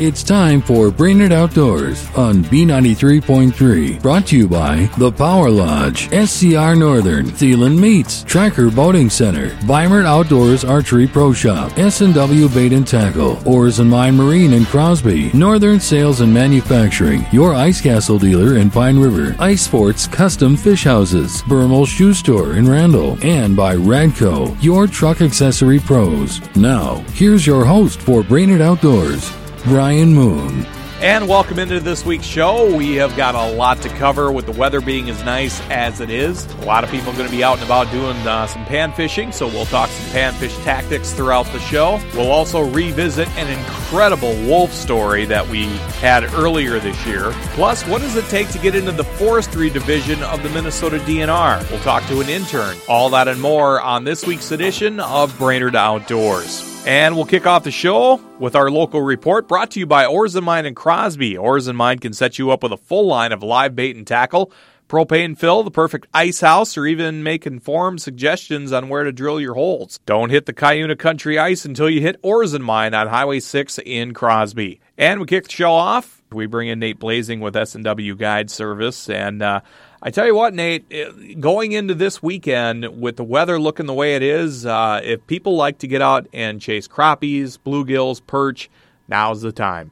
It's time for Brainerd Outdoors on B93.3. Brought to you by The Power Lodge, SCR Northern, Thielen Meats, Tracker Boating Center, Weimert Outdoors Archery Pro Shop, S&W Bait and Tackle, Oars and Mine Marine in Crosby, Northern Sales and Manufacturing, your Ice Castle dealer in Pine River, Ice Sports Custom Fish Houses, Bermal Shoe Store in Randall, and by Radco, your truck accessory pros. Now, here's your host for Brainerd Outdoors, Brian Moon. And welcome into this week's show. We have got a lot to cover with the weather being as nice as it is. A lot of people are going to be out and about doing uh, some pan fishing, so we'll talk some pan fish tactics throughout the show. We'll also revisit an incredible wolf story that we had earlier this year. Plus, what does it take to get into the forestry division of the Minnesota DNR? We'll talk to an intern. All that and more on this week's edition of Brainerd Outdoors. And we'll kick off the show with our local report brought to you by Oars and Mine and Crosby. Oars and Mine can set you up with a full line of live bait and tackle, propane fill, the perfect ice house, or even make informed suggestions on where to drill your holes. Don't hit the Cuyuna Country ice until you hit Oars and Mine on Highway 6 in Crosby. And we kick the show off. We bring in Nate Blazing with S&W Guide Service and uh, I tell you what, Nate, eh, going into this weekend with the weather looking the way it is, uh, if people like to get out and chase crappies, bluegills, perch, now's the time.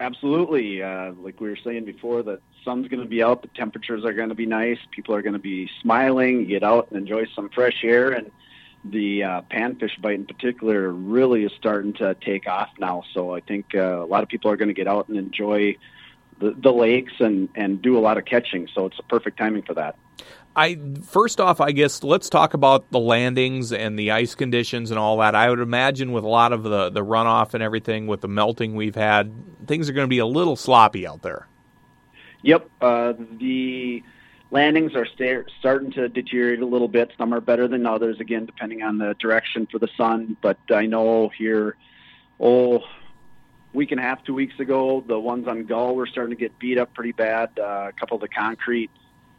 Absolutely. Uh, like we were saying before, the sun's going to be out, the temperatures are going to be nice, people are going to be smiling, get out and enjoy some fresh air, and the uh, panfish bite in particular really is starting to take off now. So I think uh, a lot of people are going to get out and enjoy the, the lakes and, and do a lot of catching. So it's a perfect timing for that. I first off, I guess let's talk about the landings and the ice conditions and all that. I would imagine with a lot of the the runoff and everything, with the melting we've had, things are going to be a little sloppy out there. Yep, uh, the landings are sta- starting to deteriorate a little bit. Some are better than others, again, depending on the direction for the sun. But I know here, oh, week and a half, two weeks ago, the ones on Gull were starting to get beat up pretty bad. Uh, a couple of the concrete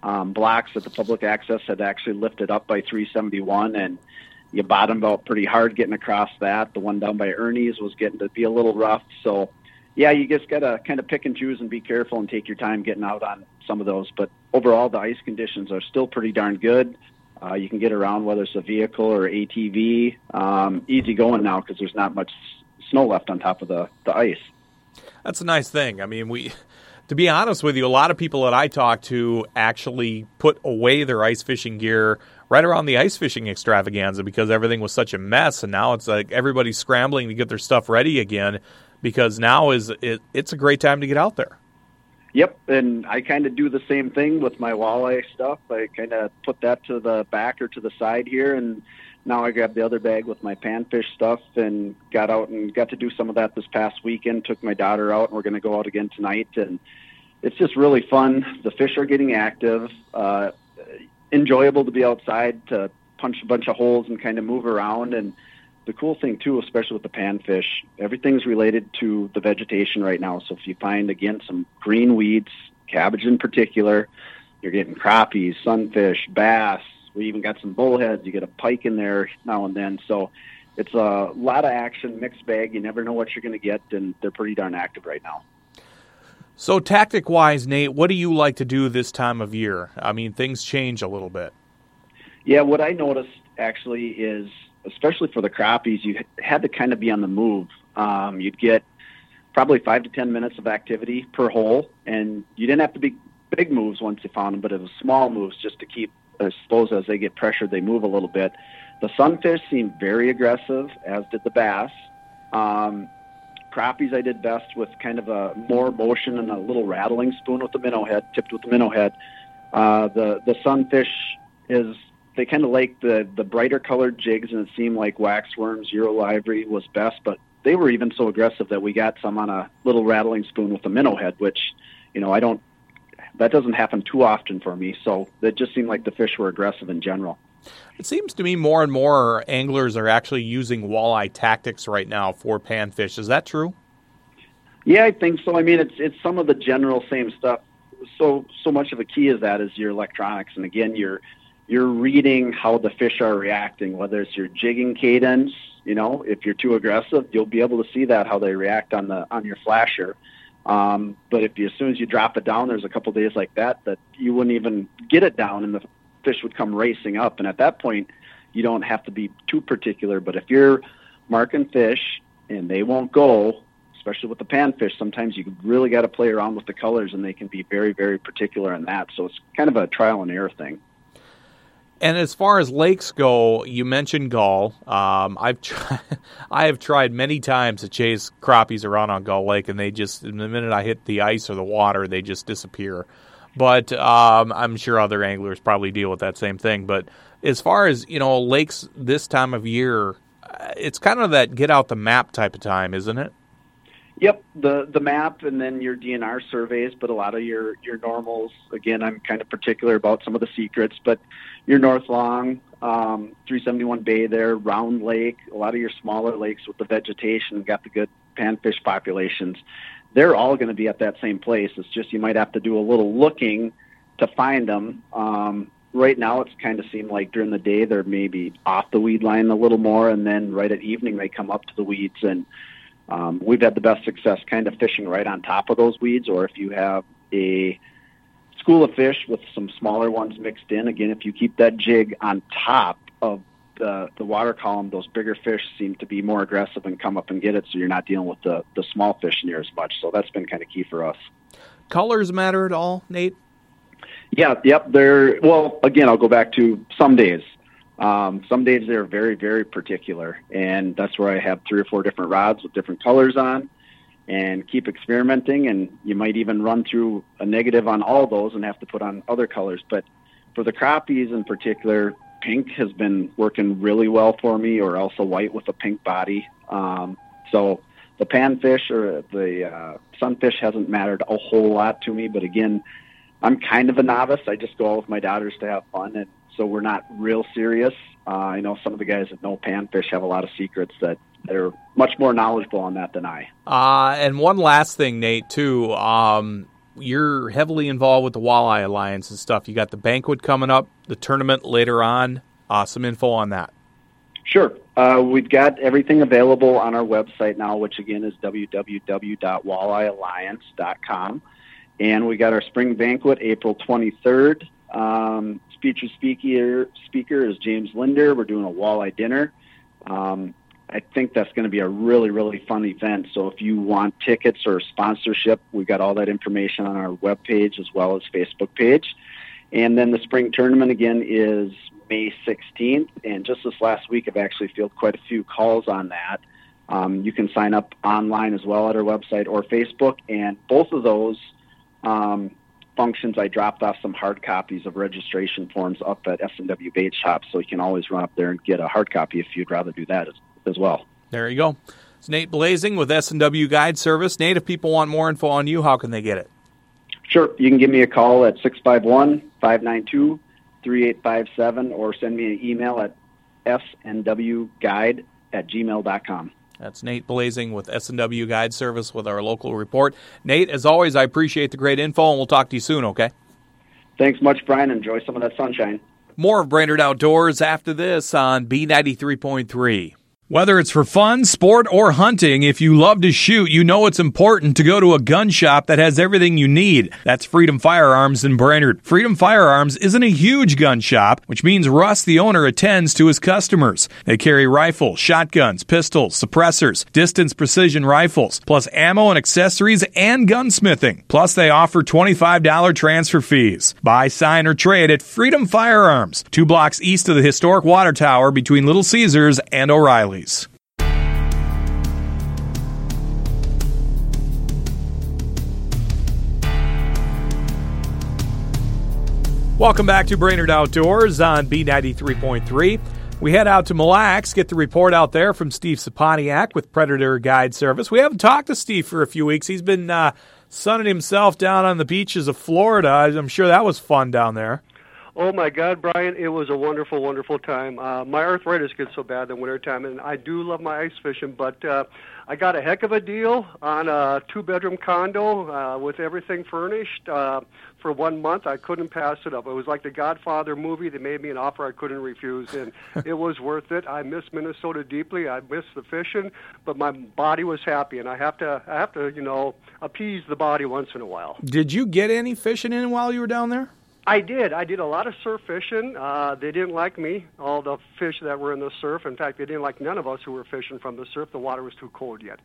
um, blocks that the public access had actually lifted up by 371, and you bottomed out pretty hard getting across that. The one down by Ernie's was getting to be a little rough. So, yeah, you just got to kind of pick and choose and be careful and take your time getting out on some of those. But overall, the ice conditions are still pretty darn good. Uh, you can get around whether it's a vehicle or ATV. Um, easy going now because there's not much snow left on top of the, the ice. That's a nice thing. I mean, we, to be honest with you, a lot of people that I talk to actually put away their ice fishing gear right around the ice fishing extravaganza because everything was such a mess, and now it's like everybody's scrambling to get their stuff ready again because now is it, it's a great time to get out there. Yep, and I kind of do the same thing with my walleye stuff. I kind of put that to the back or to the side here, and now I grabbed the other bag with my panfish stuff and got out and got to do some of that this past weekend. Took my daughter out, and we're going to go out again tonight. And it's just really fun. The fish are getting active. Uh, enjoyable to be outside to punch a bunch of holes and kind of move around. And the cool thing too, especially with the panfish, everything's related to the vegetation right now. So if you find again some green weeds, cabbage in particular, you're getting crappies, sunfish, bass, we even got some bullheads. You get a pike in there now and then. So it's a lot of action, mixed bag. You never know what you're going to get, and they're pretty darn active right now. So, tactic wise, Nate, what do you like to do this time of year? I mean, things change a little bit. Yeah, what I noticed actually is, especially for the crappies, you had to kind of be on the move. Um, you'd get probably five to ten minutes of activity per hole, and you didn't have to be big moves once you found them, but it was small moves just to keep I suppose as they get pressured, they move a little bit. The sunfish seemed very aggressive, as did the bass. Um, crappies, I did best with kind of a more motion and a little rattling spoon with the minnow head, tipped with the minnow head. Uh, the the sunfish is they kind of like the the brighter colored jigs, and it seemed like waxworms, Euro larvae was best, but they were even so aggressive that we got some on a little rattling spoon with the minnow head, which you know I don't that doesn't happen too often for me. So it just seemed like the fish were aggressive in general. It seems to me more and more anglers are actually using walleye tactics right now for panfish. Is that true? Yeah, I think so. I mean, it's it's some of the general same stuff. So so much of a key is that is your electronics, and again, your you're reading how the fish are reacting, whether it's your jigging cadence. You know, if you're too aggressive, you'll be able to see that how they react on the on your flasher. Um, but if you, as soon as you drop it down, there's a couple days like that that you wouldn't even get it down, and the fish would come racing up. And at that point, you don't have to be too particular. But if you're marking fish and they won't go, especially with the panfish, sometimes you really got to play around with the colors, and they can be very, very particular in that. So it's kind of a trial and error thing. And as far as lakes go, you mentioned Gull. Um, I've tried, I have tried many times to chase crappies around on Gull Lake, and they just the minute I hit the ice or the water, they just disappear. But um, I'm sure other anglers probably deal with that same thing. But as far as you know, lakes this time of year, it's kind of that get out the map type of time, isn't it? Yep, the the map and then your DNR surveys, but a lot of your your normals. Again, I'm kind of particular about some of the secrets, but your North Long, um, 371 Bay there, Round Lake, a lot of your smaller lakes with the vegetation, got the good panfish populations. They're all going to be at that same place. It's just you might have to do a little looking to find them. Um, right now, it's kind of seemed like during the day they're maybe off the weed line a little more, and then right at evening they come up to the weeds and um, we've had the best success kind of fishing right on top of those weeds, or if you have a school of fish with some smaller ones mixed in, again, if you keep that jig on top of the, the water column, those bigger fish seem to be more aggressive and come up and get it, so you're not dealing with the, the small fish near as much. So that's been kind of key for us. Colors matter at all, Nate? Yeah, yep. They're well. Again, I'll go back to some days. Um, some days they're very, very particular, and that's where I have three or four different rods with different colors on, and keep experimenting. And you might even run through a negative on all those and have to put on other colors. But for the crappies in particular, pink has been working really well for me, or else a white with a pink body. Um, so the panfish or the uh, sunfish hasn't mattered a whole lot to me, but again, I'm kind of a novice. I just go out with my daughters to have fun, and so we're not real serious. Uh, I know some of the guys that know panfish have a lot of secrets that they're much more knowledgeable on that than I. Uh, and one last thing, Nate, too. Um, you're heavily involved with the Walleye Alliance and stuff. You got the banquet coming up, the tournament later on. Uh, some info on that. Sure. Uh, we've got everything available on our website now, which again is www.walleyealliance.com. And we got our spring banquet April 23rd. Um, featured speaker speaker is James Lindner. We're doing a walleye dinner. Um, I think that's going to be a really really fun event. So if you want tickets or sponsorship, we've got all that information on our web page as well as Facebook page. And then the spring tournament again is May 16th. And just this last week, I've actually fielded quite a few calls on that. Um, you can sign up online as well at our website or Facebook, and both of those um, functions, I dropped off some hard copies of registration forms up at S&W Bait Shop, so you can always run up there and get a hard copy if you'd rather do that as, as well. There you go. It's Nate Blazing with S&W Guide Service. Nate, if people want more info on you, how can they get it? Sure. You can give me a call at 651-592-3857 or send me an email at snwguide at gmail.com. That's Nate Blazing with S&W Guide Service with our local report. Nate, as always, I appreciate the great info, and we'll talk to you soon, okay? Thanks much, Brian. Enjoy some of that sunshine. More of Brainerd Outdoors after this on B93.3. Whether it's for fun, sport, or hunting, if you love to shoot, you know it's important to go to a gun shop that has everything you need. That's Freedom Firearms in Brainerd. Freedom Firearms isn't a huge gun shop, which means Russ, the owner, attends to his customers. They carry rifles, shotguns, pistols, suppressors, distance precision rifles, plus ammo and accessories and gunsmithing. Plus, they offer $25 transfer fees. Buy, sign, or trade at Freedom Firearms, two blocks east of the historic water tower between Little Caesars and O'Reilly. Welcome back to Brainerd Outdoors on B93.3. We head out to Mille Lacs, get the report out there from Steve Saponiak with Predator Guide Service. We haven't talked to Steve for a few weeks. He's been uh, sunning himself down on the beaches of Florida. I'm sure that was fun down there. Oh my God, Brian! It was a wonderful, wonderful time. Uh, my arthritis gets so bad in the wintertime, and I do love my ice fishing, but uh, I got a heck of a deal on a two-bedroom condo uh, with everything furnished uh, for one month. I couldn't pass it up. It was like the Godfather movie. They made me an offer I couldn't refuse, and it was worth it. I miss Minnesota deeply. I miss the fishing, but my body was happy, and I have to, I have to, you know, appease the body once in a while. Did you get any fishing in while you were down there? I did. I did a lot of surf fishing. Uh, they didn't like me, all the fish that were in the surf. In fact, they didn't like none of us who were fishing from the surf. The water was too cold yet.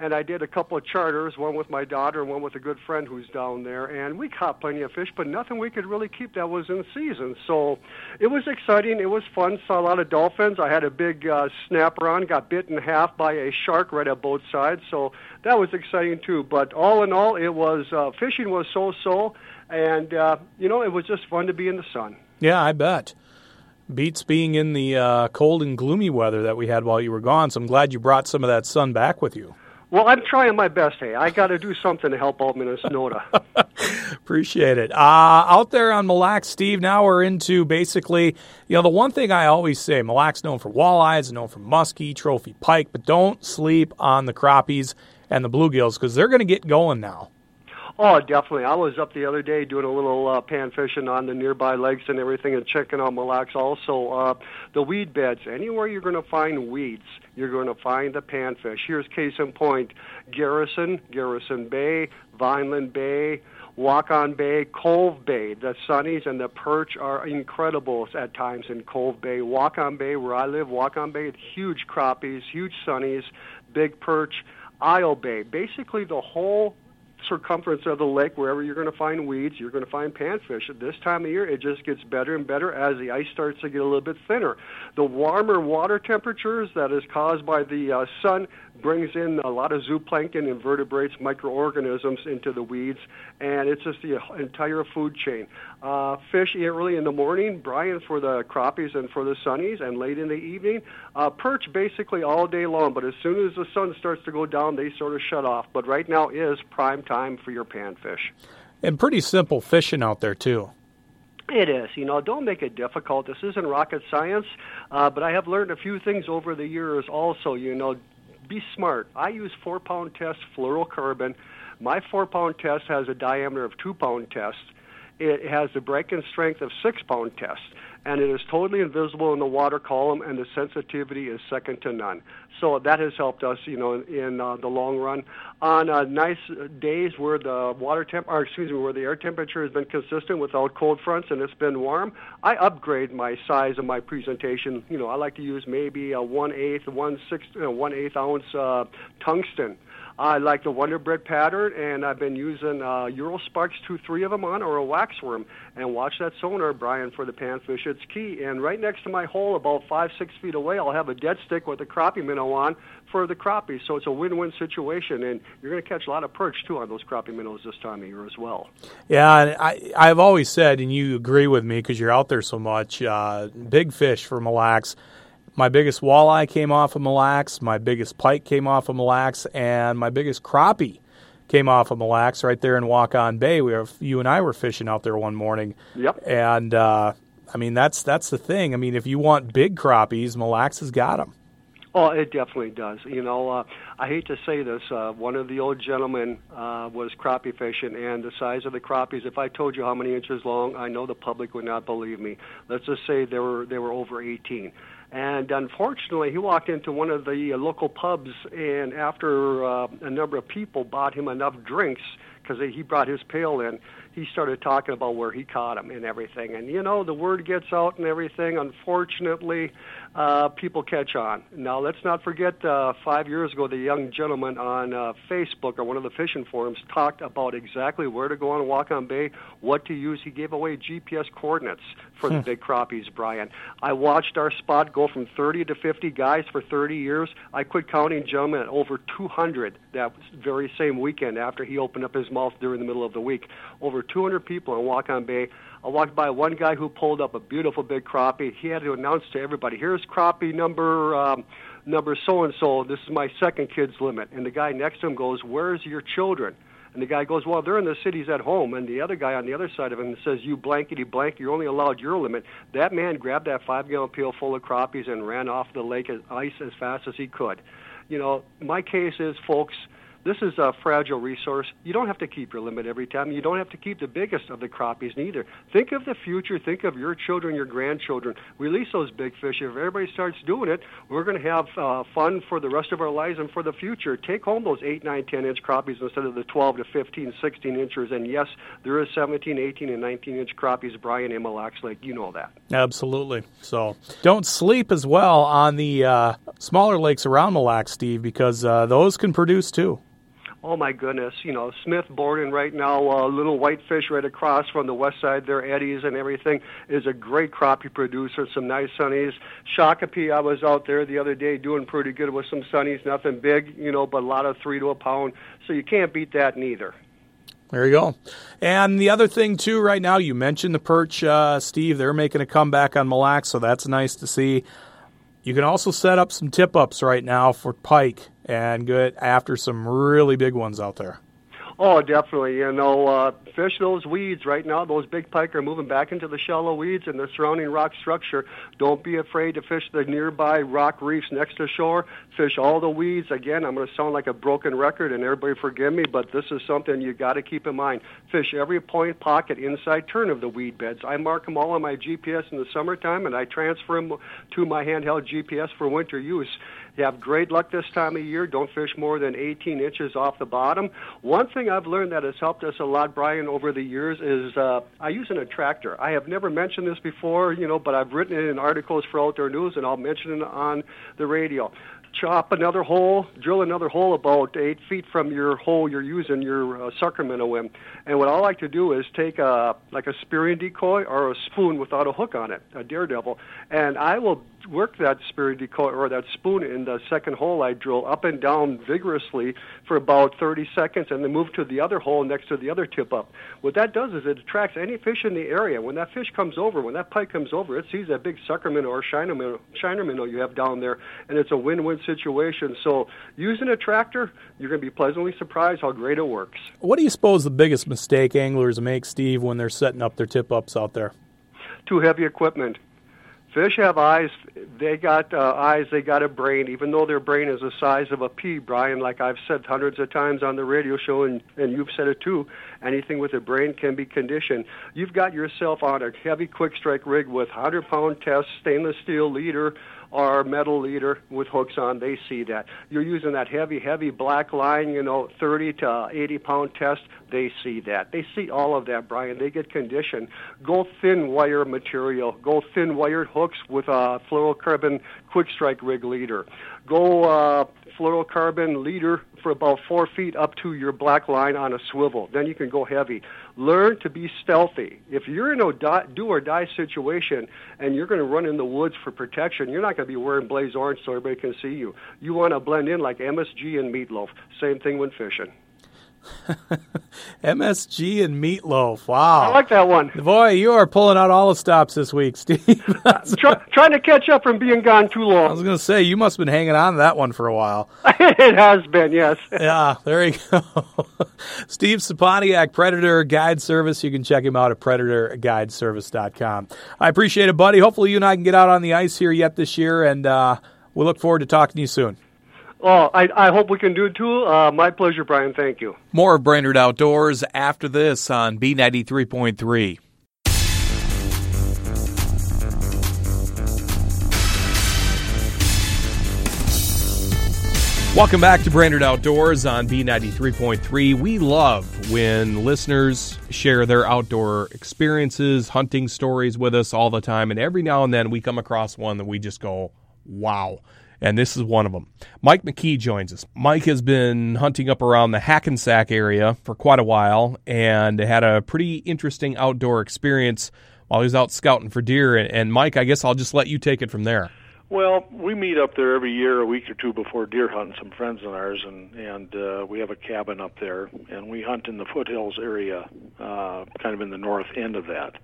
And I did a couple of charters, one with my daughter and one with a good friend who's down there. And we caught plenty of fish, but nothing we could really keep that was in season. So it was exciting. It was fun. Saw a lot of dolphins. I had a big uh, snapper on, got bit in half by a shark right at both sides. So that was exciting too. But all in all, it was uh, fishing was so-so and uh, you know it was just fun to be in the sun. Yeah, I bet. Beats being in the uh, cold and gloomy weather that we had while you were gone. So I'm glad you brought some of that sun back with you. Well, I'm trying my best. Hey, I got to do something to help out Minnesota. Appreciate it. Uh, out there on Mille Lacs, Steve. Now we're into basically, you know, the one thing I always say: Mille Lacs known for walleyes, known for muskie, trophy pike, but don't sleep on the crappies and the bluegills because they're going to get going now. Oh, definitely. I was up the other day doing a little uh, pan fishing on the nearby lakes and everything and checking out Mille Lacs also. Uh, the weed beds, anywhere you're going to find weeds, you're going to find the panfish. Here's case in point, Garrison, Garrison Bay, Vineland Bay, Wahkon Bay, Cove Bay. The sunnies and the perch are incredible at times in Cove Bay. Wahkon Bay, where I live, Wahkon Bay, huge crappies, huge sunnies, big perch. Isle Bay, basically the whole circumference of the lake, wherever you're going to find weeds, you're going to find panfish. At this time of year, it just gets better and better as the ice starts to get a little bit thinner. The warmer water temperatures that is caused by the uh, sun brings in a lot of zooplankton, invertebrates, microorganisms into the weeds, and it's just the entire food chain. Uh, fish eat early in the morning, Brian for the crappies and for the sunnies, and late in the evening. Uh, perch basically all day long, but as soon as the sun starts to go down, they sort of shut off. But right now is prime time for your panfish. And pretty simple fishing out there too. It is. You know, don't make it difficult. This isn't rocket science, uh, but I have learned a few things over the years also. You know, be smart. I use four pound test fluorocarbon. My four pound test has a diameter of two pound test. It has a break-in strength of six pound test and it is totally invisible in the water column, and the sensitivity is second to none. So that has helped us, you know, in, in uh, the long run. On uh, nice days where the water temp, or excuse me, where the air temperature has been consistent without cold fronts and it's been warm, I upgrade my size of my presentation. You know, I like to use maybe a one eighth, one sixth, uh, one eighth ounce uh, tungsten I like the Wonder Bread pattern, and I've been using uh, Eurosparks, two, three of them on, or a waxworm. And watch that sonar, Brian, for the panfish. It's key. And right next to my hole, about five, six feet away, I'll have a dead stick with a crappie minnow on for the crappies. So it's a win-win situation, and you're going to catch a lot of perch too on those crappie minnows this time of year as well. Yeah, I I've always said, and you agree with me because you're out there so much. Uh, big fish for Mille Lacs my biggest walleye came off of Mille Lacs, my biggest pike came off of Mille Lacs, and my biggest crappie came off of Mille Lacs right there in Wahkon Bay. We were, you and I were fishing out there one morning. Yep. And uh, I mean that's that's the thing. I mean if you want big crappies, Mille Lacs has got them. Oh, it definitely does. You know, uh, I hate to say this. Uh, one of the old gentlemen uh, was crappie fishing, and the size of the crappies. If I told you how many inches long, I know the public would not believe me. Let's just say they were they were over 18. And unfortunately, he walked into one of the uh, local pubs, and after uh, a number of people bought him enough drinks, because he brought his pail in, he started talking about where he caught him and everything. And you know, the word gets out and everything. Unfortunately, uh, people catch on. Now, let's not forget uh, five years ago, the young gentleman on uh, Facebook or one of the fishing forums talked about exactly where to go on Wahkon Bay, what to use. He gave away GPS coordinates for the hmm. big crappies, Brian. I watched our spot go from 30 to 50 guys for 30 years. I quit counting gentlemen at over 200 that very same weekend after he opened up his mouth during the middle of the week. Over 200 people on Wahkon Bay. I walked by one guy who pulled up a beautiful big crappie. He had to announce to everybody, "Here's crappie number um, number so and so. This is my second kid's limit." And the guy next to him goes, "Where's your children?" And the guy goes, "Well, they're in the cities at home." And the other guy on the other side of him says, "You blankety blank, you're only allowed your limit." That man grabbed that five-gallon pail full of crappies and ran off the lake ice as fast as he could. You know, my case is, folks, this is a fragile resource. You don't have to keep your limit every time. You don't have to keep the biggest of the crappies neither. Think of the future. Think of your children, your grandchildren. Release those big fish. If everybody starts doing it, we're going to have uh, fun for the rest of our lives and for the future. Take home those 8, 9, 10 inch crappies instead of the 12 to 15, 16 inches. And yes, there is 17, 18, and 19 inch crappies, Brian, in Mille Lake. You know that. Absolutely. So don't sleep as well on the uh, smaller lakes around Mille Lacs, Steve, because uh, those can produce too oh my goodness, you know, Smith Borden right now, uh, little whitefish right across from the west side there, Eddies and everything, is a great crappie producer, some nice sunnies. Shakopee, I was out there the other day doing pretty good with some sunnies, nothing big, you know, but a lot of three to a pound, so you can't beat that neither. There you go. And the other thing, too, right now, you mentioned the perch, uh, Steve. They're making a comeback on Mille Lacs, so that's nice to see. You can also set up some tip ups right now for pike and get after some really big ones out there. Oh, definitely. You know, uh, fish those weeds right now. Those big pike are moving back into the shallow weeds and the surrounding rock structure. Don't be afraid to fish the nearby rock reefs next to shore. Fish all the weeds. Again, I'm going to sound like a broken record, and everybody forgive me, but this is something you got to keep in mind. Fish every point, pocket, inside turn of the weed beds. I mark them all on my GPS in the summertime, and I transfer them to my handheld GPS for winter use. You have great luck this time of year. Don't fish more than 18 inches off the bottom. One thing I've learned that has helped us a lot, Brian, over the years is uh, I use an attractor. I have never mentioned this before, you know, but I've written it in articles for Outdoor News, and I'll mention it on the radio chop another hole, drill another hole about eight feet from your hole you're using your uh, minnow in. And what I like to do is take a like a spearing decoy or a spoon without a hook on it, a daredevil, and I will work that decoy or that spoon in the second hole I drill up and down vigorously for about 30 seconds and then move to the other hole next to the other tip up. What that does is it attracts any fish in the area. When that fish comes over, when that pike comes over, it sees that big sucker minnow or shiner minnow, shiner minnow you have down there, and it's a win-win situation. So using a tractor, you're going to be pleasantly surprised how great it works. What do you suppose the biggest mistake anglers make, Steve, when they're setting up their tip-ups out there? Too heavy equipment. Fish have eyes. They got uh, eyes. They got a brain. Even though their brain is the size of a pea, Brian, like I've said hundreds of times on the radio show, and, and you've said it too. Anything with a brain can be conditioned. You've got yourself on a heavy quick strike rig with 100 pound test stainless steel leader or metal leader with hooks on, they see that. You're using that heavy, heavy black line, you know, 30 to 80 pound test, they see that. They see all of that, Brian. They get conditioned. Go thin wire material. Go thin wired hooks with a fluorocarbon quick strike rig leader. Go uh, fluorocarbon leader for about four feet up to your black line on a swivel. Then you can go heavy. Learn to be stealthy. If you're in a do or die situation and you're going to run in the woods for protection, you're not going to be wearing blaze orange so everybody can see you. You want to blend in like MSG and meatloaf. Same thing when fishing. MSG and meatloaf. Wow. I like that one. Boy, you are pulling out all the stops this week, Steve. Try, trying to catch up from being gone too long. I was going to say, you must have been hanging on to that one for a while. it has been, yes. yeah, there you go. Steve Saponiak, Predator Guide Service. You can check him out at predatorguideservice.com. I appreciate it, buddy. Hopefully, you and I can get out on the ice here yet this year, and uh, we look forward to talking to you soon. Oh, I, I hope we can do it too. Uh, my pleasure, Brian. Thank you. More of Brainerd Outdoors after this on B93.3. Welcome back to Brainerd Outdoors on B93.3. We love when listeners share their outdoor experiences, hunting stories with us all the time. And every now and then we come across one that we just go, wow and this is one of them. Mike McKee joins us. Mike has been hunting up around the Hackensack area for quite a while and had a pretty interesting outdoor experience while he was out scouting for deer. And, Mike, I guess I'll just let you take it from there. Well, we meet up there every year, a week or two before deer hunting. Some friends of ours, and and uh, we have a cabin up there, and we hunt in the foothills area, uh, kind of in the north end of that.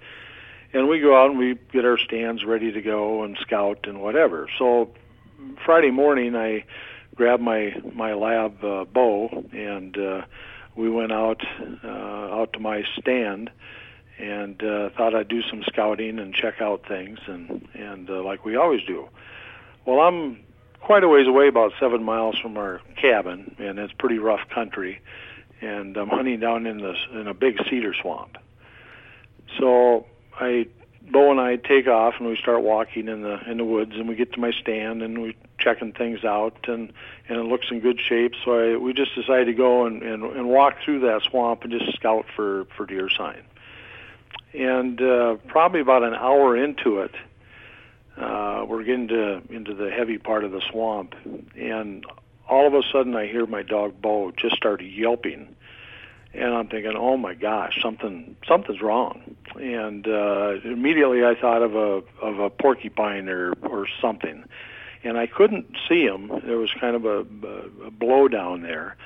And we go out and we get our stands ready to go and scout and whatever. So Friday morning, I grabbed my my lab uh, Bo and uh, we went out uh, out to my stand and uh, thought I'd do some scouting and check out things and and uh, like we always do. Well, I'm quite a ways away, about seven miles from our cabin, and it's pretty rough country. And I'm hunting down in this in a big cedar swamp. So I, Bo and I take off and we start walking in the in the woods, and we get to my stand and we checking things out, and and it looks in good shape. So I, we just decided to go and, and and walk through that swamp and just scout for for deer sign. And uh, probably about an hour into it, uh, we're getting to, into the heavy part of the swamp, and all of a sudden I hear my dog Bo just start yelping, and I'm thinking, oh my gosh, something something's wrong, and uh, immediately I thought of a of a porcupine or or something, and I couldn't see him. There was kind of a, a blow down there.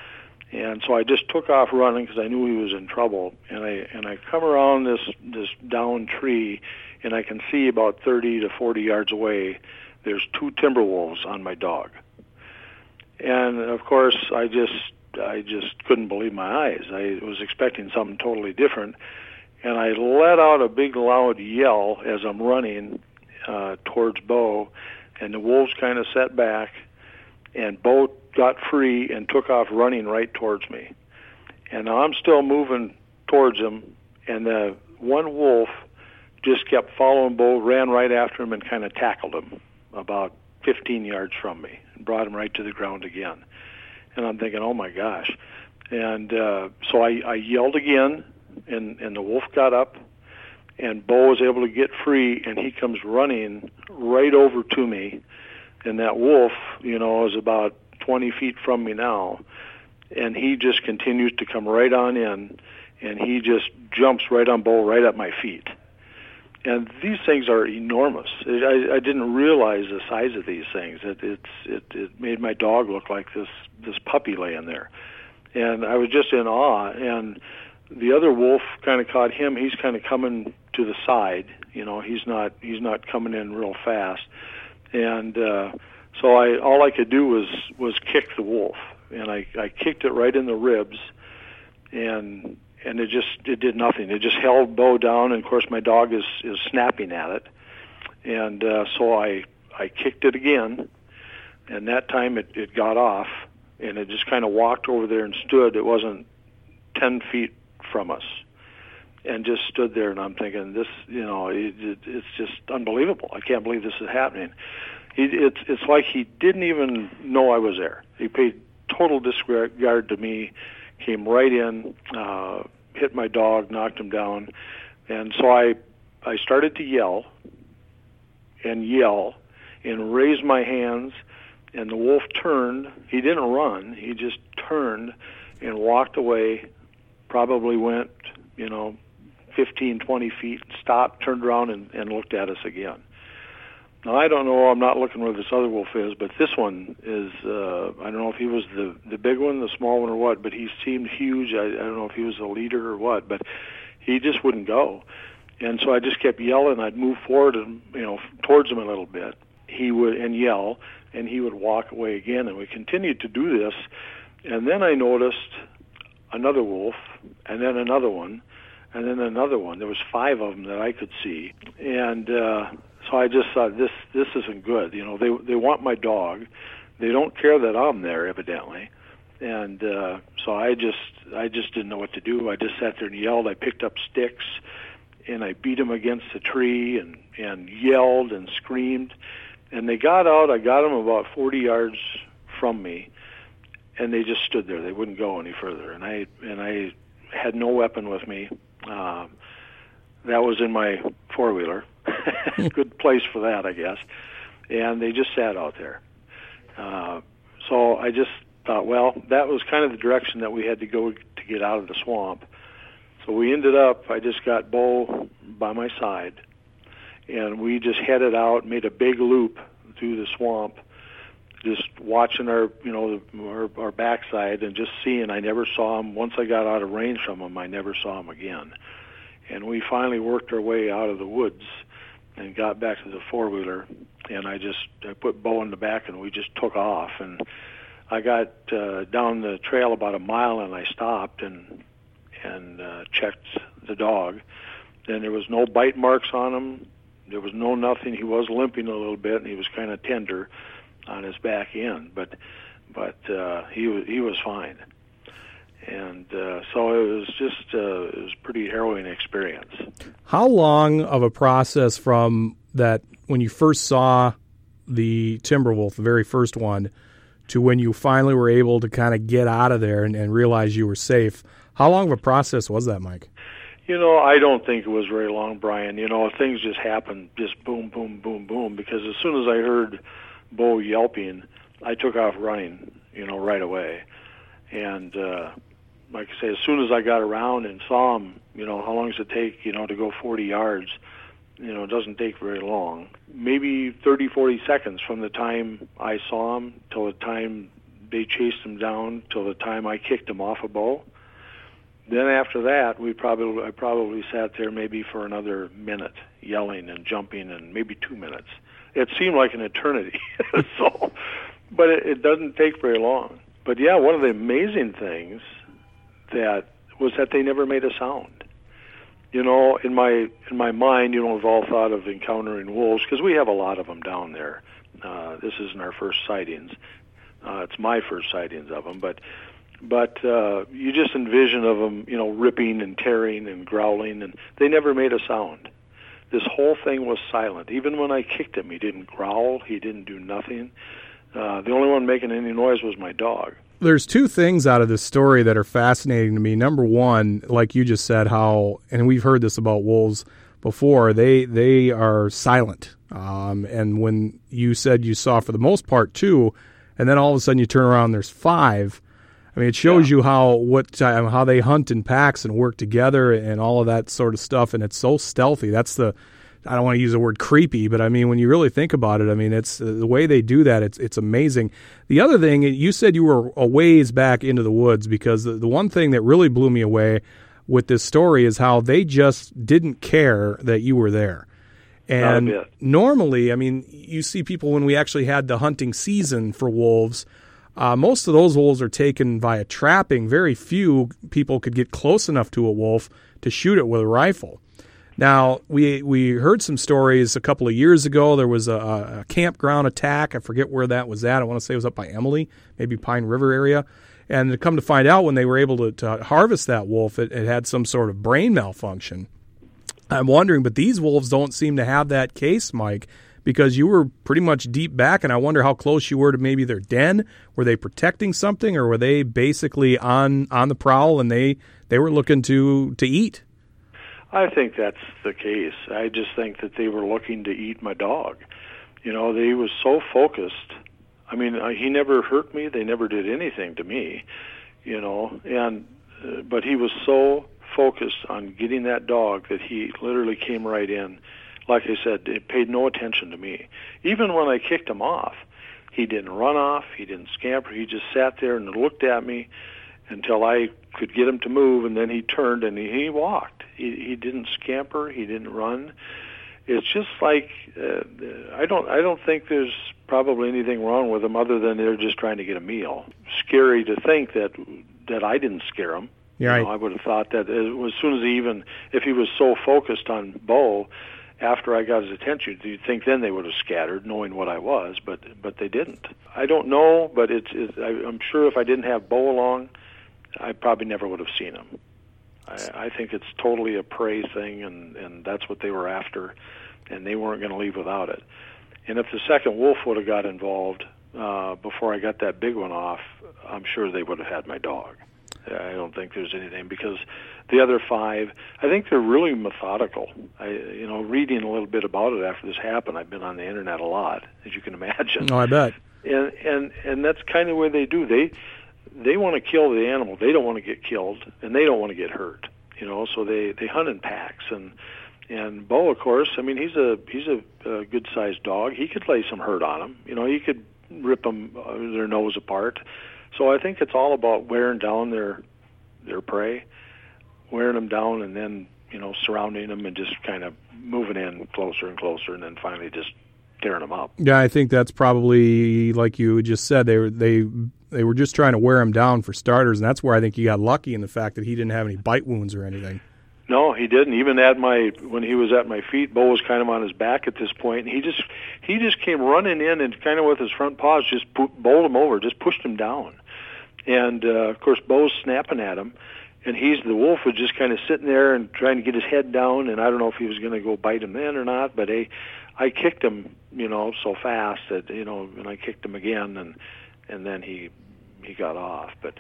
And so I just took off running because I knew he was in trouble. And I and I come around this this down tree, and I can see about 30 to 40 yards away, there's two timber wolves on my dog. And of course, I just I just couldn't believe my eyes. I was expecting something totally different, and I let out a big loud yell as I'm running uh, towards Bo, and the wolves kind of set back, and Bo got free and took off running right towards me. And I'm still moving towards him, and the one wolf just kept following Bo, ran right after him, and kind of tackled him about 15 yards from me and brought him right to the ground again. And I'm thinking, oh my gosh. And uh, so I, I yelled again, and, and the wolf got up, and Bo was able to get free, and he comes running right over to me. And that wolf, you know, is about 20 feet from me now, and he just continues to come right on in, and he just jumps right on Bo right at my feet and these things are enormous. I, I didn't realize the size of these things. It, it's it, it made my dog look like this this puppy laying there, and I was just in awe. And the other wolf kind of caught him. He's kind of coming to the side. You know, he's not he's not coming in real fast, and uh, so I all I could do was was kick the wolf, and I I kicked it right in the ribs, and and it just it did nothing. It just held Bo down, and of course my dog is is snapping at it, and uh, so I I kicked it again, and that time it it got off, and it just kind of walked over there and stood. It wasn't ten feet from us, and just stood there. And I'm thinking, this you know it, it, it's just unbelievable. I can't believe this is happening. He, it's it's like he didn't even know I was there. He paid total disregard to me came right in, uh, hit my dog, knocked him down, and so I I started to yell and yell and raise my hands, and the wolf turned. He didn't run. He just turned and walked away. Probably went, you know, 15, 20 feet, stopped, turned around, and, and looked at us again. Now I don't know. I'm not looking where this other wolf is, but this one is. Uh, I don't know if he was the the big one, the small one, or what. But he seemed huge. I, I don't know if he was the leader or what. But he just wouldn't go, and so I just kept yelling. I'd move forward and you know towards him a little bit. He would and yell, and he would walk away again. And we continued to do this, and then I noticed another wolf, and then another one, and then another one. There was five of them that I could see, and. uh so I just thought this this isn't good. You know, they they want my dog. They don't care that I'm there, evidently. And uh, so I just I just didn't know what to do. I just sat there and yelled. I picked up sticks and I beat them against the tree and and yelled and screamed. And they got out. I got them about 40 yards from me, and they just stood there. They wouldn't go any further. And I and I had no weapon with me. Uh, that was in my four wheeler good place for that, I guess. And they just sat out there. Uh, so I just thought, well, that was kind of the direction that we had to go to get out of the swamp. So we ended up, I just got Bo by my side, and we just headed out, made a big loop through the swamp, just watching our, you know, our, our backside and just seeing. I never saw him. Once I got out of range from him, I never saw him again. And we finally worked our way out of the woods and got back to the four wheeler and I just I put Bo in the back and we just took off. And I got uh, down the trail about a mile and I stopped and and uh, checked the dog. And there was no bite marks on him. There was no nothing. He was limping a little bit and he was kind of tender on his back end, but but uh, he was he was fine, and uh, so it was just uh, it was a pretty harrowing experience. How long of a process from that when you first saw the Timberwolf, the very first one, to when you finally were able to kind of get out of there and, and realize you were safe? How long of a process was that, Mike? You know, I don't think it was very long, Brian. You know, things just happened, just boom, boom, boom, boom. Because as soon as I heard Bo yelping, I took off running. You know, right away. And uh, like I say, as soon as I got around and saw him, you know, how long does it take? You know, to go 40 yards? You know, it doesn't take very long. Maybe 30, 40 seconds from the time I saw him till the time they chased him down till the time I kicked him off a Bo then after that, we probably I probably sat there maybe for another minute, yelling and jumping, and maybe two minutes. It seemed like an eternity. so, but it, it doesn't take very long. But yeah, one of the amazing things that was that they never made a sound. You know, in my in my mind, you know, we've all thought of encountering wolves because we have a lot of them down there. Uh, this isn't our first sightings. Uh, it's my first sightings of them, but but uh, you just envision of them, you know, ripping and tearing and growling, and they never made a sound. This whole thing was silent. Even when I kicked him, he didn't growl. He didn't do nothing. Uh, the only one making any noise was my dog. There's two things out of this story that are fascinating to me. Number one, like you just said, how and we've heard this about wolves before. They they are silent. Um, and when you said you saw for the most part two, and then all of a sudden you turn around, there's five I mean, it shows yeah. you how what how they hunt in packs and work together and all of that sort of stuff, and it's so stealthy. That's the I don't want to use the word creepy, but I mean when you really think about it, I mean it's uh, the way they do that. It's it's amazing. The other thing you said you were a ways back into the woods because the, the one thing that really blew me away with this story is how they just didn't care that you were there. And normally, I mean, you see people when we actually had the hunting season for wolves uh, most of those wolves are taken via trapping. Very few people could get close enough to a wolf to shoot it with a rifle. Now, we we heard some stories a couple of years ago. There was a, a campground attack. I forget where that was at. I want to say it was up by Emily, maybe Pine River area. And to come to find out, when they were able to, to harvest that wolf, it, it had some sort of brain malfunction. I'm wondering, but these wolves don't seem to have that case, Mike because you were pretty much deep back, and I wonder how close you were to maybe their den. Were they protecting something, or were they basically on on the prowl and they they were looking to to eat? I think that's the case. I just think that they were looking to eat my dog. You know, they was so focused. I mean, he never hurt me. They never did anything to me. You know, and uh, but he was so focused on getting that dog that he literally came right in like I said, it paid no attention to me. Even when I kicked him off, he didn't run off, he didn't scamper, he just sat there and looked at me until I could get him to move, and then he turned and he, he walked. He, he didn't scamper, he didn't run. It's just like uh, I don't I don't think there's probably anything wrong with them other than they're just trying to get a meal. Scary to think that that I didn't scare him. Yeah, you know, I would have thought that as soon as he even if he was so focused on Bo, after I got his attention, you'd think then they would have scattered, knowing what I was, but but they didn't. I don't know, but it's, it's I, I'm sure if I didn't have Bo along, I probably never would have seen him. I, I think it's totally a prey thing, and and that's what they were after, and they weren't going to leave without it. And if the second wolf would have got involved uh, before I got that big one off, I'm sure they would have had my dog. I don't think there's anything because the other five, I think they're really methodical. I, you know, reading a little bit about it after this happened, I've been on the internet a lot, as you can imagine. Oh, I bet. And and and that's kind of what they do. They they want to kill the animal. They don't want to get killed, and they don't want to get hurt. You know, so they they hunt in packs and. And Bo, of course, I mean, he's a he's a, a good sized dog. He could lay some hurt on them. You know, he could rip them uh, their nose apart. So I think it's all about wearing down their their prey wearing them down and then you know surrounding them and just kind of moving in closer and closer and then finally just tearing them up. Yeah, I think that's probably like you just said they they they were just trying to wear him down for starters and that's where I think he got lucky in the fact that he didn't have any bite wounds or anything. No, he didn't. Even at my when he was at my feet, Bo was kind of on his back at this point, and he just he just came running in and kind of with his front paws just bowled him over, just pushed him down. And uh, of course, Bo's snapping at him, and he's the wolf was just kind of sitting there and trying to get his head down. And I don't know if he was going to go bite him then or not, but I I kicked him, you know, so fast that you know, and I kicked him again, and and then he he got off, but.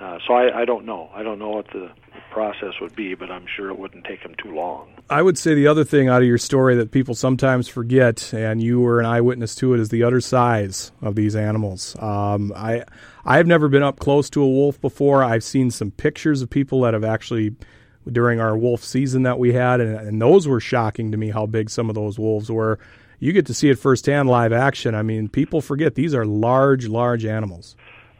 Uh, so I, I don't know. I don't know what the process would be, but I'm sure it wouldn't take him too long. I would say the other thing out of your story that people sometimes forget, and you were an eyewitness to it, is the utter size of these animals. Um, I I've never been up close to a wolf before. I've seen some pictures of people that have actually during our wolf season that we had, and, and those were shocking to me how big some of those wolves were. You get to see it firsthand, live action. I mean, people forget these are large, large animals.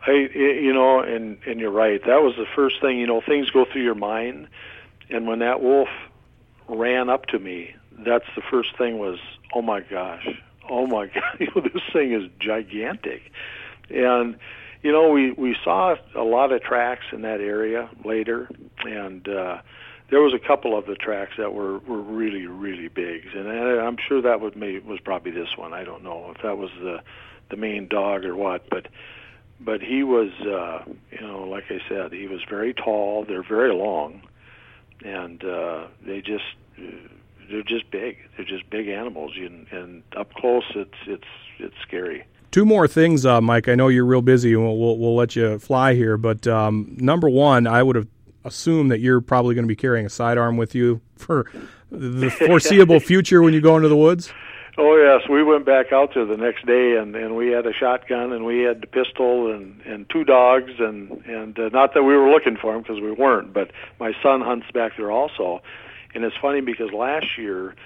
I, you know, and and you're right. That was the first thing. You know, things go through your mind, and when that wolf ran up to me, that's the first thing was, oh my gosh, oh my god, you know, this thing is gigantic, and you know, we we saw a lot of tracks in that area later, and uh, there was a couple of the tracks that were were really really big, and I'm sure that would maybe was probably this one. I don't know if that was the the main dog or what, but but he was, uh, you know, like I said, he was very tall. They're very long, and uh, they just they're just big. They're just big animals, and, and up close, it's it's it's scary. Two more things, uh, Mike. I know you're real busy, and we'll, we'll, we'll let you fly here. But um, number one, I would have assumed that you're probably going to be carrying a sidearm with you for the foreseeable future when you go into the woods. Oh yes, we went back out there the next day, and and we had a shotgun, and we had the pistol, and and two dogs, and and uh, not that we were looking for them because we weren't, but my son hunts back there also, and it's funny because last year,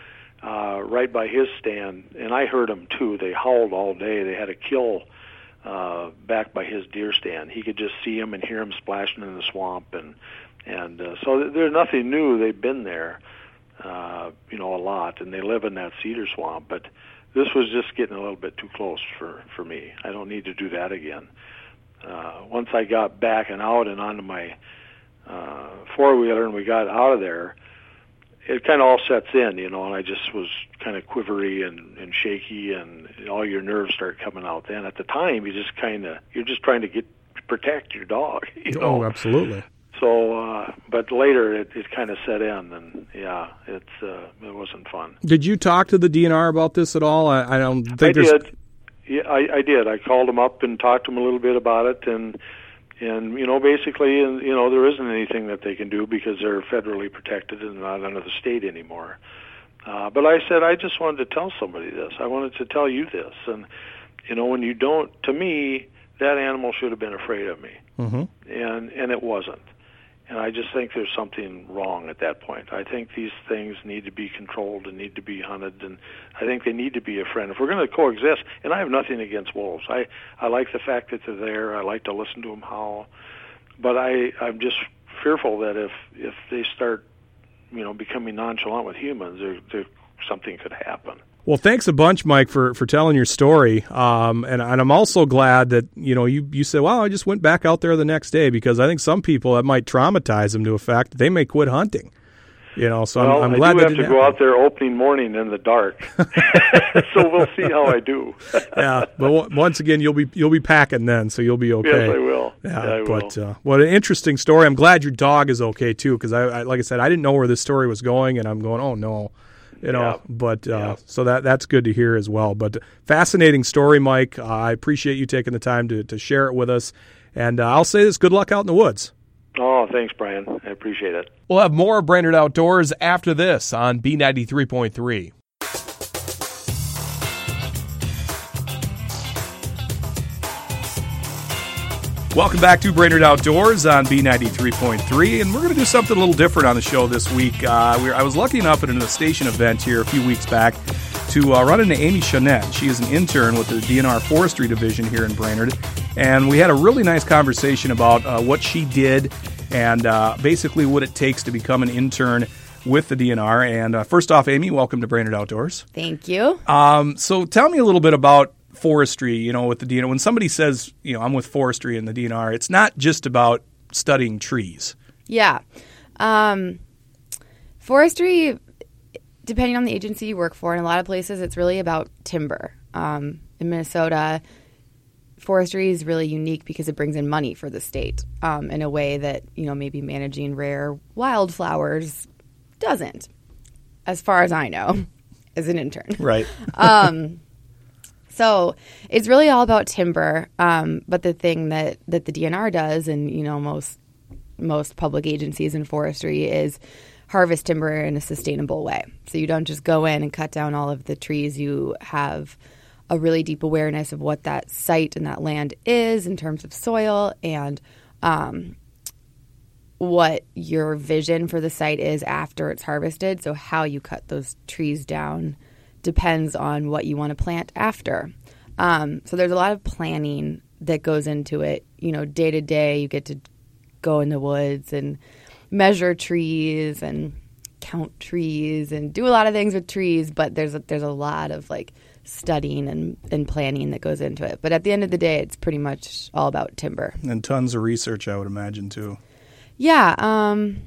uh, right by his stand, and I heard them too. They howled all day. They had a kill uh, back by his deer stand. He could just see them and hear them splashing in the swamp, and and uh, so there's nothing new. They've been there uh, you know, a lot, and they live in that cedar swamp. But this was just getting a little bit too close for for me. I don't need to do that again. Uh, once I got back and out and onto my uh, four wheeler, and we got out of there, it kind of all sets in, you know. And I just was kind of quivery and, and shaky, and all your nerves start coming out. Then at the time, you just kind of you're just trying to get protect your dog. You know? Oh, absolutely. So, uh, but later it, it kind of set in, and yeah, it's uh, it wasn't fun. Did you talk to the DNR about this at all? I, I don't think I there's. did. Yeah, I, I did. I called them up and talked to them a little bit about it, and and you know basically, and you know there isn't anything that they can do because they're federally protected and not under the state anymore. Uh, but I said I just wanted to tell somebody this. I wanted to tell you this, and you know when you don't, to me, that animal should have been afraid of me, mm-hmm. and and it wasn't. And I just think there's something wrong at that point. I think these things need to be controlled and need to be hunted, and I think they need to be a friend. If we're going to coexist, and I have nothing against wolves, I I like the fact that they're there. I like to listen to them howl, but I I'm just fearful that if if they start, you know, becoming nonchalant with humans, there, there something could happen. Well, thanks a bunch, Mike, for, for telling your story. Um, and, and I'm also glad that you know you, you said, "Well, I just went back out there the next day," because I think some people that might traumatize them to a fact that they may quit hunting. You know, so well, I'm, I'm glad I do have to go out there opening morning in the dark, so we'll see how I do. yeah, but w- once again, you'll be you'll be packing then, so you'll be okay. Yes, I will. Yeah, I will. but uh, what an interesting story. I'm glad your dog is okay too, because I, I, like I said, I didn't know where this story was going, and I'm going, oh no, you know. Yeah. But uh, Yeah. so that that's good to hear as well. But fascinating story, Mike. Uh, I appreciate you taking the time to to share it with us, and uh, I'll say this: good luck out in the woods. Oh, thanks, Brian. I appreciate it. We'll have more Brainerd Outdoors after this on B93.3. Welcome back to Brainerd Outdoors on B93.3, and we're going to do something a little different on the show this week. Uh, we I was lucky enough at a station event here a few weeks back to uh, run into Amy Chanette. She is an intern with the DNR Forestry Division here in Brainerd, and we had a really nice conversation about uh, what she did and uh, basically what it takes to become an intern with the DNR. And uh, first off, Amy, welcome to Brainerd Outdoors. Thank you. Um, so tell me a little bit about forestry, you know, with the DNR. When somebody says, you know, I'm with forestry and the DNR, it's not just about studying trees. Yeah. Um, Forestry, depending on the agency you work for, in a lot of places, it's really about timber. Um, in Minnesota, forestry is really unique because it brings in money for the state um, in a way that you know maybe managing rare wildflowers doesn't, as far as I know, as an intern. Right. So it's really all about timber. Um, but the thing that that the DNR does, and you know most most public agencies in forestry, is harvest timber in a sustainable way. So you don't just go in and cut down all of the trees. You have a really deep awareness of what that site and that land is in terms of soil and um, what your vision for the site is after it's harvested. So, how you cut those trees down depends on what you want to plant after. Um, so, there's a lot of planning that goes into it. You know, day to day, you get to go in the woods and measure trees and count trees and do a lot of things with trees, but there's a, there's a lot of like studying and, and planning that goes into it. But at the end of the day, it's pretty much all about timber. And tons of research, I would imagine, too. Yeah. Um,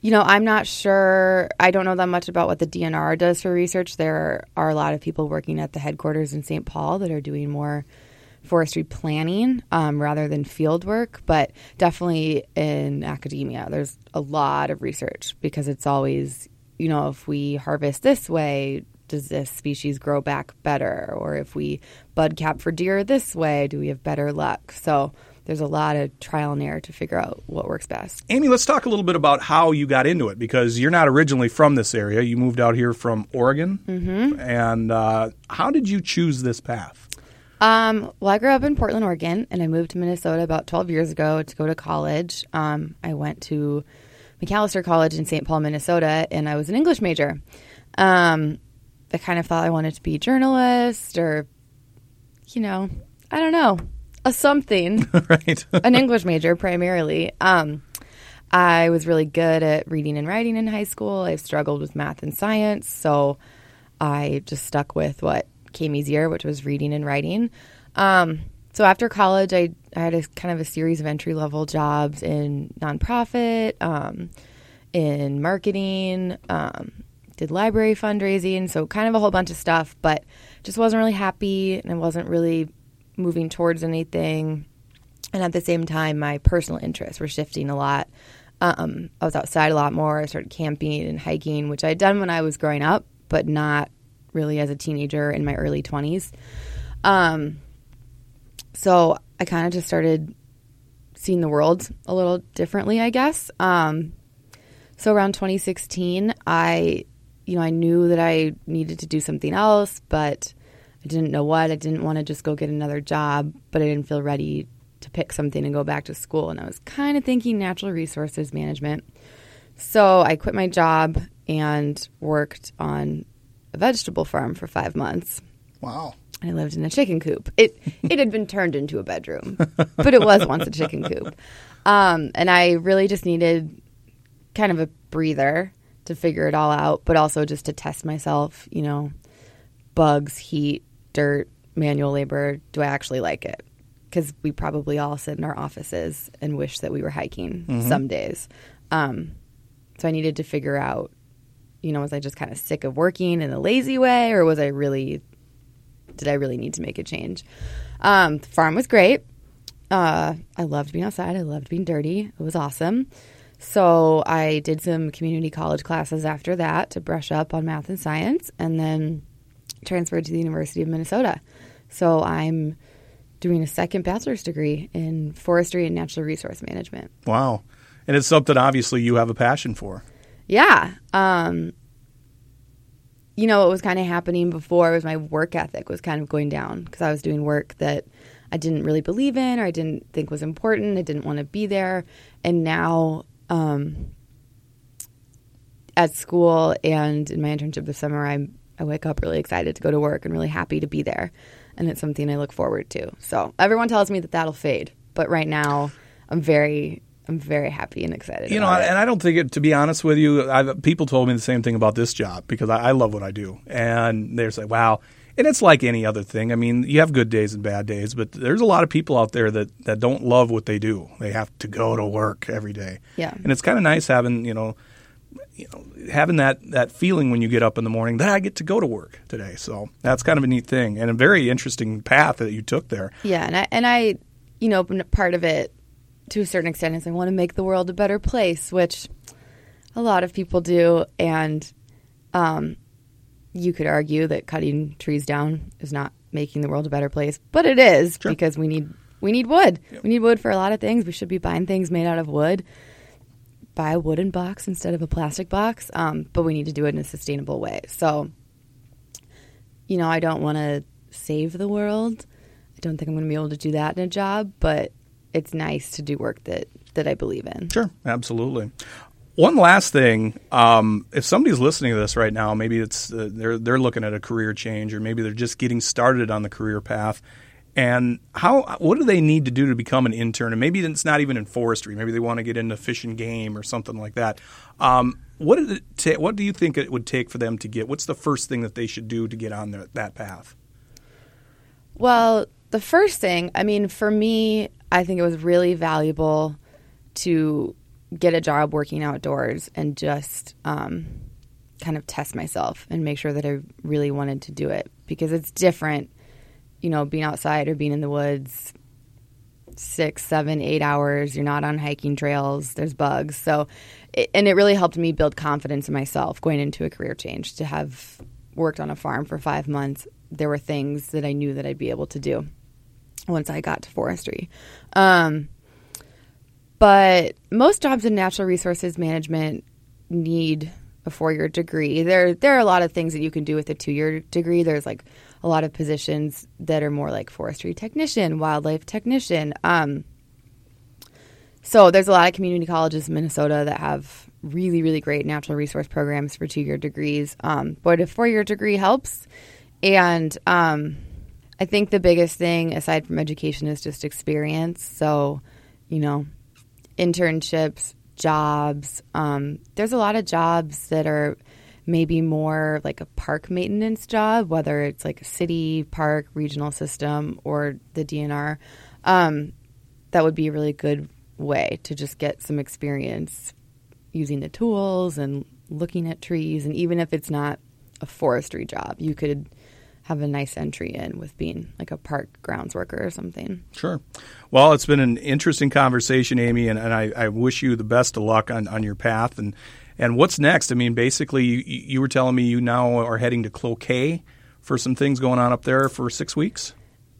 you know, I'm not sure. I don't know that much about what the DNR does for research. There are a lot of people working at the headquarters in St. Paul that are doing more forestry planning um, rather than field work, but definitely in academia, there's a lot of research because it's always, you know, if we harvest this way, does this species grow back better? Or if we bud cap for deer this way, do we have better luck? So there's a lot of trial and error to figure out what works best. Amy, let's talk a little bit about how you got into it because you're not originally from this area. You moved out here from Oregon. Mm-hmm. And uh, how did you choose this path? Um, well, I grew up in Portland, Oregon, and I moved to Minnesota about 12 years ago to go to college. Um, I went to Macalester College in St. Paul, Minnesota, and I was an English major. Um, I kind of thought I wanted to be a journalist or, you know, I don't know, a something. right. an English major primarily. Um, I was really good at reading and writing in high school. I've struggled with math and science, so I just stuck with what came easier, which was reading and writing. Um, so after college, I, I, had a kind of a series of entry level jobs in nonprofit, um, in marketing, um, did library fundraising, so kind of a whole bunch of stuff, but just wasn't really happy and I wasn't really moving towards anything. And at the same time, my personal interests were shifting a lot. Um, I was outside a lot more. I started camping and hiking, which I'd done when I was growing up, but not really as a teenager in my early 20s. Um, so I kind of just started seeing the world a little differently, I guess. Um, so around 2016, I, you know, I knew that I needed to do something else, but I didn't know what. I didn't want to just go get another job, but I didn't feel ready to pick something and go back to school. And I was kind of thinking natural resources management. So I quit my job and worked on a vegetable farm for five months. Wow. I lived in a chicken coop. It it had been turned into a bedroom, but it was once a chicken coop. Um, and I really just needed kind of a breather to figure it all out, but also just to test myself. You know, bugs, heat, dirt, manual labor. Do I actually like it? Because we probably all sit in our offices and wish that we were hiking Mm-hmm. some days. Um, so I needed to figure out you know, was I just kind of sick of working in a lazy way, or was I really, did I really need to make a change? Um, the farm was great. Uh, I loved being outside. I loved being dirty. It was awesome. So I did some community college classes after that to brush up on math and science, and then transferred to the University of Minnesota. So I'm doing a second bachelor's degree in forestry and natural resource management. Wow. And it's something obviously you have a passion for. Yeah. Um, you know, what was kind of happening before was my work ethic was kind of going down because I was doing work that I didn't really believe in or I didn't think was important. I didn't want to be there. And now, um, at school and in my internship this summer, I'm, I wake up really excited to go to work and really happy to be there. And it's something I look forward to. So everyone tells me that that'll fade. But right now, I'm very I'm very happy and excited. You know, it. and I don't think it. To be honest with you, I've, people told me the same thing about this job because I, I love what I do, and they're like, "Wow." And it's like any other thing. I mean, you have good days and bad days, but there's a lot of people out there that, that don't love what they do. They have to go to work every day. Yeah. And it's kind of nice having, you know, you know, having that that feeling when you get up in the morning that I get to go to work today. So that's kind of a neat thing and a very interesting path that you took there. Yeah, and I and I, you know, part of it to a certain extent is I want to make the world a better place, which a lot of people do, and um, you could argue that cutting trees down is not making the world a better place, but it is sure. because we need we need wood. Yep. We need wood for a lot of things. We should be buying things made out of wood. Buy a wooden box instead of a plastic box, um, but we need to do it in a sustainable way. So, you know, I don't want to save the world. I don't think I'm going to be able to do that in a job, but it's nice to do work that that I believe in. Sure, absolutely. One last thing, um, if somebody's listening to this right now, maybe it's uh, they're they're looking at a career change, or maybe they're just getting started on the career path. And how what do they need to do to become an intern? And maybe it's not even in forestry. Maybe they want to get into fish and game or something like that. Um, what ta- What do you think it would take for them to get? What's the first thing that they should do to get on the, that path? Well, the first thing, I mean, for me, I think it was really valuable to get a job working outdoors and just um, kind of test myself and make sure that I really wanted to do it because it's different, you know, being outside or being in the woods six, seven, eight hours. You're not on hiking trails. There's bugs. So, it, and it really helped me build confidence in myself going into a career change to have worked on a farm for five months. There were things that I knew that I'd be able to do once I got to forestry. Um, but most jobs in natural resources management need a four year degree. There there are a lot of things that you can do with a two year degree. There's like a lot of positions that are more like forestry technician, wildlife technician. Um, so there's a lot of community colleges in Minnesota that have really, really great natural resource programs for two year degrees. Um, but a four year degree helps. And um, I think the biggest thing, aside from education, is just experience. So, you know, internships, jobs. Um, there's a lot of jobs that are maybe more like a park maintenance job, whether it's like a city, park, regional system, or the DNR. Um, that would be a really good way to just get some experience using the tools and looking at trees. And even if it's not a forestry job, you could have a nice entry in with being like a park grounds worker or something. Sure. Well, it's been an interesting conversation, Amy, and, and I, I, wish you the best of luck on, on your path. And, and what's next? I mean, basically, you, you were telling me you now are heading to Cloquet for some things going on up there for six weeks?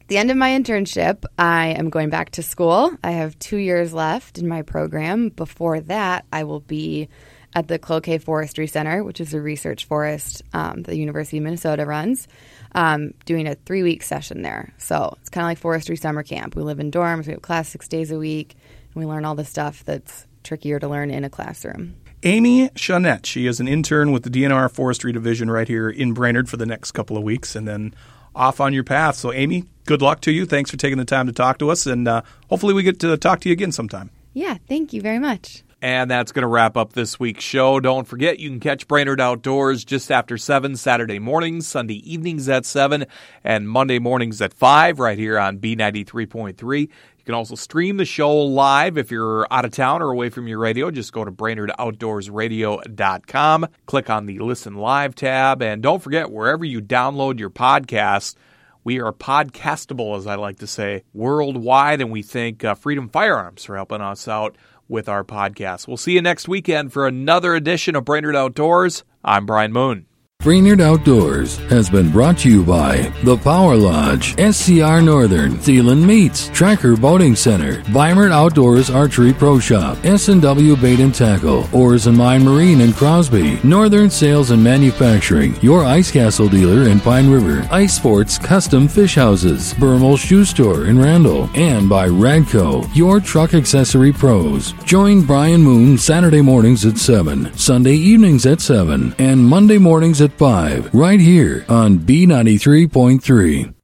the end of my internship, I am going back to school. I have two years left in my program. Before that, I will be at the Cloquet Forestry Center, which is a research forest um, the University of Minnesota runs um, doing a three week session there. So it's kind of like forestry summer camp. We live in dorms, we have class six days a week, and we learn all the stuff that's trickier to learn in a classroom. Amy Shawnette, she is an intern with the DNR Forestry Division right here in Brainerd for the next couple of weeks, and then off on your path. So, Amy, good luck to you. Thanks for taking the time to talk to us, and uh, hopefully we get to talk to you again sometime. Yeah, thank you very much. And that's going to wrap up this week's show. Don't forget, you can catch Brainerd Outdoors just after 7 Saturday mornings, Sunday evenings at 7, and Monday mornings at 5 right here on B93.3. You can also stream the show live if you're out of town or away from your radio. Just go to BrainerdOutdoorsRadio.com, click on the Listen Live tab, and don't forget, wherever you download your podcasts, we are podcastable, as I like to say, worldwide, and we thank uh, Freedom Firearms for helping us out with our podcast. We'll see you next weekend for another edition of Brainerd Outdoors. I'm Brian Moon. Brainerd Outdoors has been brought to you by The Power Lodge, SCR Northern, Thielen Meats, Tracker Boating Center, Weimert Outdoors Archery Pro Shop, S&W Bait and Tackle, Oars and Mine Marine in Crosby, Northern Sales and Manufacturing, your Ice Castle dealer in Pine River, Ice Sports Custom Fish Houses, Bermel Shoe Store in Randall, and by Radco, your truck accessory pros. Join Brian Moon Saturday mornings at 7, Sunday evenings at 7, and Monday mornings at at 5, right here on B93.3.